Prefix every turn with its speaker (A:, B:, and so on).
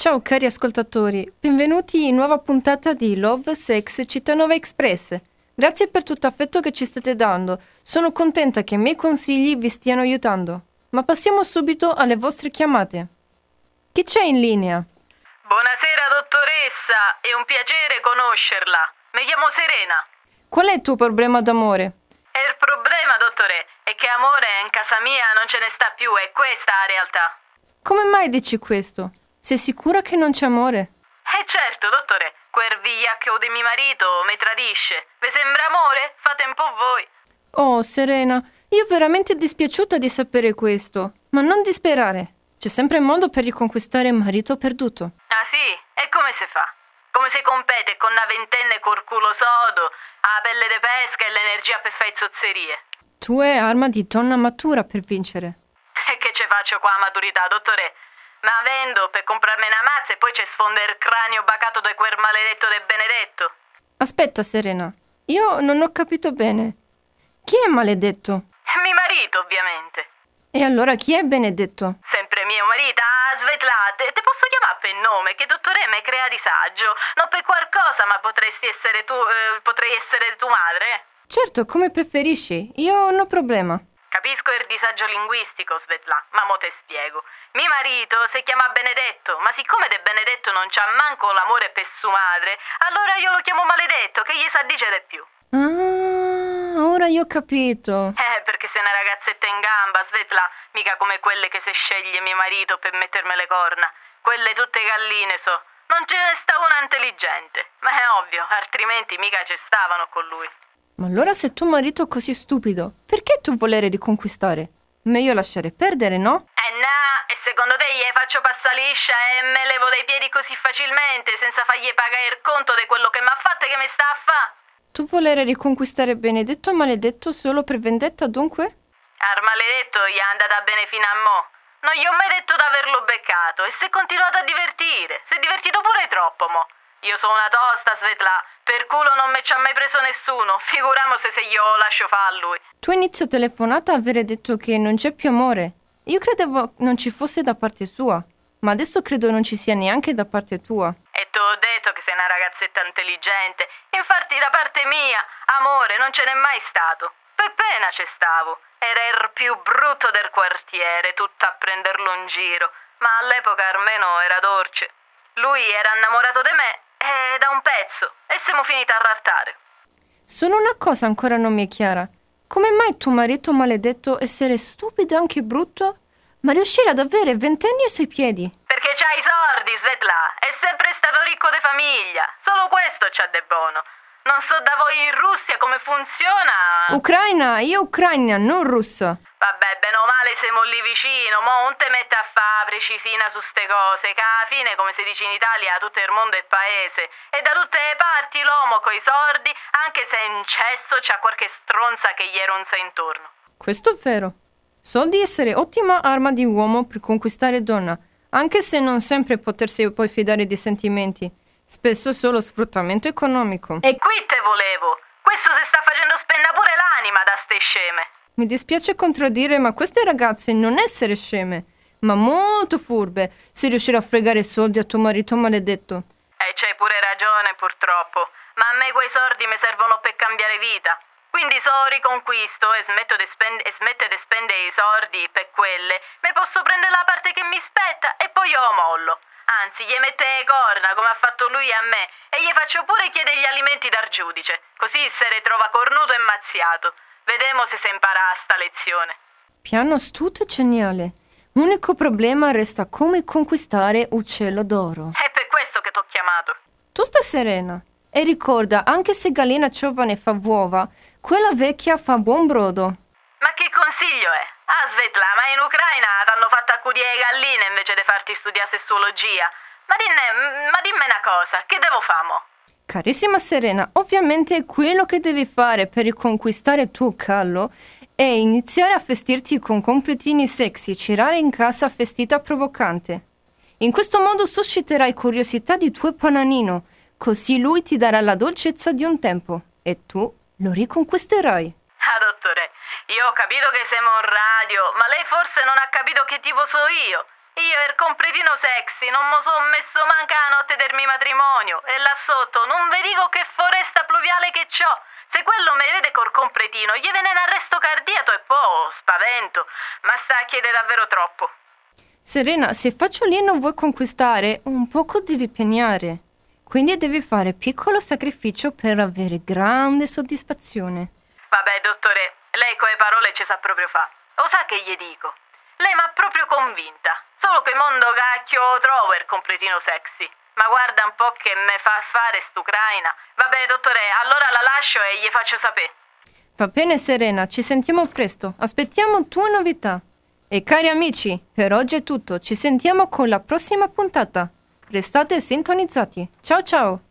A: Ciao cari ascoltatori, benvenuti in nuova puntata di Love Sex Cittadinova Express. Grazie per tutto affetto che ci state dando. Sono contenta che i miei consigli vi stiano aiutando. Ma passiamo subito alle vostre chiamate. Chi c'è in linea?
B: Buonasera dottoressa, è un piacere conoscerla. Mi chiamo Serena.
A: Qual è il tuo problema d'amore?
B: E il problema, dottore, è che amore in casa mia non ce ne sta più, è questa la realtà.
A: Come mai dici questo? Sei sicura che non c'è amore?
B: Eh certo, dottore, quel vigliacco di mio marito mi tradisce. Vi sembra amore? Fate un po' voi.
A: Oh, Serena, io veramente dispiaciuta di sapere questo. Ma non disperare. C'è sempre modo per riconquistare il marito perduto.
B: Ah sì? E come si fa? Come si compete con una ventenne col culo sodo, a pelle di pesca e l'energia per fare zozzerie?
A: Tu è arma di donna matura per vincere.
B: E che ci faccio qua a maturità, dottore? Ma vendo per comprarmi una mazza e poi c'è sfonda il cranio bacato da quel maledetto del Benedetto.
A: Aspetta, Serena. Io non ho capito bene. Chi è maledetto?
B: Mio marito, ovviamente.
A: E allora chi è Benedetto?
B: Sempre mio marito, ah, Svetla, te, posso chiamare per nome, che dottore mi crea disagio. Non per qualcosa, ma potresti essere tu, eh, potrei essere tu madre.
A: Certo, come preferisci. Io non ho problema.
B: Capisco il disagio linguistico, Svetla, ma mo te spiego. Mio marito si chiama Benedetto, ma siccome De Benedetto non c'ha manco l'amore per sua madre, allora io lo chiamo maledetto, che gli sa dice di più.
A: Ah, ora io ho capito.
B: Eh, perché sei una ragazzetta in gamba, Svetla, mica come quelle che se sceglie mio marito per mettermi le corna. Quelle tutte galline so. Non ce ne sta una intelligente. Ma è ovvio, altrimenti mica ci stavano con lui.
A: Ma allora se tuo marito è così stupido, perché tu volere riconquistare? Meglio lasciare perdere, no?
B: Eh no, e secondo te gli faccio passare liscia e me levo dai piedi così facilmente senza fargli pagare il conto di quello che mi ha fatto e che mi sta a fa'?
A: Tu volere riconquistare Benedetto maledetto solo per vendetta, dunque?
B: Al maledetto gli è andata bene fino a mo'. Non gli ho mai detto d'averlo beccato e si è continuato a divertire. Si è divertito pure troppo, mo'. Io sono una tosta, Svetla. Per culo non me ci ha mai preso nessuno. Figuriamoci se io lascio fa a lui.
A: Tu inizio telefonata avere detto che non c'è più amore. Io credevo non ci fosse da parte sua, ma adesso credo non ci sia neanche da parte tua.
B: E ti ho detto che sei una ragazzetta intelligente. Infatti, da parte mia, amore non ce n'è mai stato. Per pena ci stavo. Era il più brutto del quartiere, tutto a prenderlo in giro. Ma all'epoca almeno era dolce. Lui era innamorato di me da un pezzo e siamo finiti a rartare.
A: Solo una cosa ancora non mi è chiara. Come mai tuo marito maledetto essere stupido e anche brutto, ma riuscire ad avere ventenni ai suoi piedi?
B: Perché c'ha i soldi, Svetla. È sempre stato ricco di famiglia. Solo questo c'ha de buono. Non so da voi in Russia come funziona.
A: Ucraina, io Ucraina, non russa.
B: Vabbè, bene o male siamo lì vicino, mo non te mette a fa precisina su ste cose, che alla fine, come si dice in Italia, tutto il mondo è paese. E da tutte le parti l'uomo coi sordi, anche se in cesso c'ha qualche stronza che gli ronza intorno.
A: Questo è vero. Soldi essere ottima arma di uomo per conquistare donna, anche se non sempre potersi poi fidare di sentimenti. Spesso solo sfruttamento economico.
B: E qui te volevo. Questo si sta facendo spendere pure l'anima da ste sceme.
A: Mi dispiace contraddire, ma queste ragazze non essere sceme, ma molto furbe, se riuscire a fregare soldi a tuo marito maledetto.
B: E c'hai pure ragione, purtroppo. Ma a me quei soldi mi servono per cambiare vita. Quindi so riconquisto e smetto di spend- smette di spendere i soldi per quelle, mi posso prendere la parte che mi spetta e poi io mollo. Anzi, gli mette le corna come ha fatto lui a me e gli faccio pure chiedere gli alimenti dal giudice. Così se ne trova cornuto e mazziato. Vedemo se si impara sta lezione.
A: Piano astuto e geniale. L'unico problema resta come conquistare Uccello d'Oro.
B: È per questo che t'ho chiamato.
A: Tu stai serena. E ricorda, anche se gallina giovane fa uova, quella vecchia fa buon brodo.
B: Ma che consiglio è? Ah, Svetla, ma in Ucraina t'hanno fatto accudire le galline invece di farti studiare sessuologia. Ma, dinne, ma dimmi una cosa, che devo famo?
A: Carissima Serena, ovviamente quello che devi fare per riconquistare il tuo callo è iniziare a vestirti con completini sexy e girare in casa vestita provocante. In questo modo susciterai curiosità di tuo pananino, così lui ti darà la dolcezza di un tempo e tu lo riconquisterai.
B: Ah, dottore, io ho capito che siamo in radio, ma lei forse non ha capito che tipo so io. Io il completino sexy non mo son messo manca la notte del mio matrimonio e là sotto non vi dico che foresta pluviale che c'ho. Se quello mi vede col completino gli viene un arresto cardiaco e poi spavento, ma sta a chiedere davvero troppo.
A: Serena, se faccio lì non vuoi conquistare, un poco devi pegnare. Quindi devi fare piccolo sacrificio per avere grande soddisfazione.
B: Vabbè, dottore, lei quelle parole ci sa proprio fa. Lo sa che gli dico? Lei m'ha proprio convinta. Mondo cacchio trovo il completino sexy. Ma guarda un po' che me fa fare st'Ucraina. Vabbè, dottore, allora la lascio e gli faccio sapere.
A: Va bene Serena, ci sentiamo presto. Aspettiamo tue novità. E cari amici, per oggi è tutto. Ci sentiamo con la prossima puntata. Restate sintonizzati. Ciao ciao!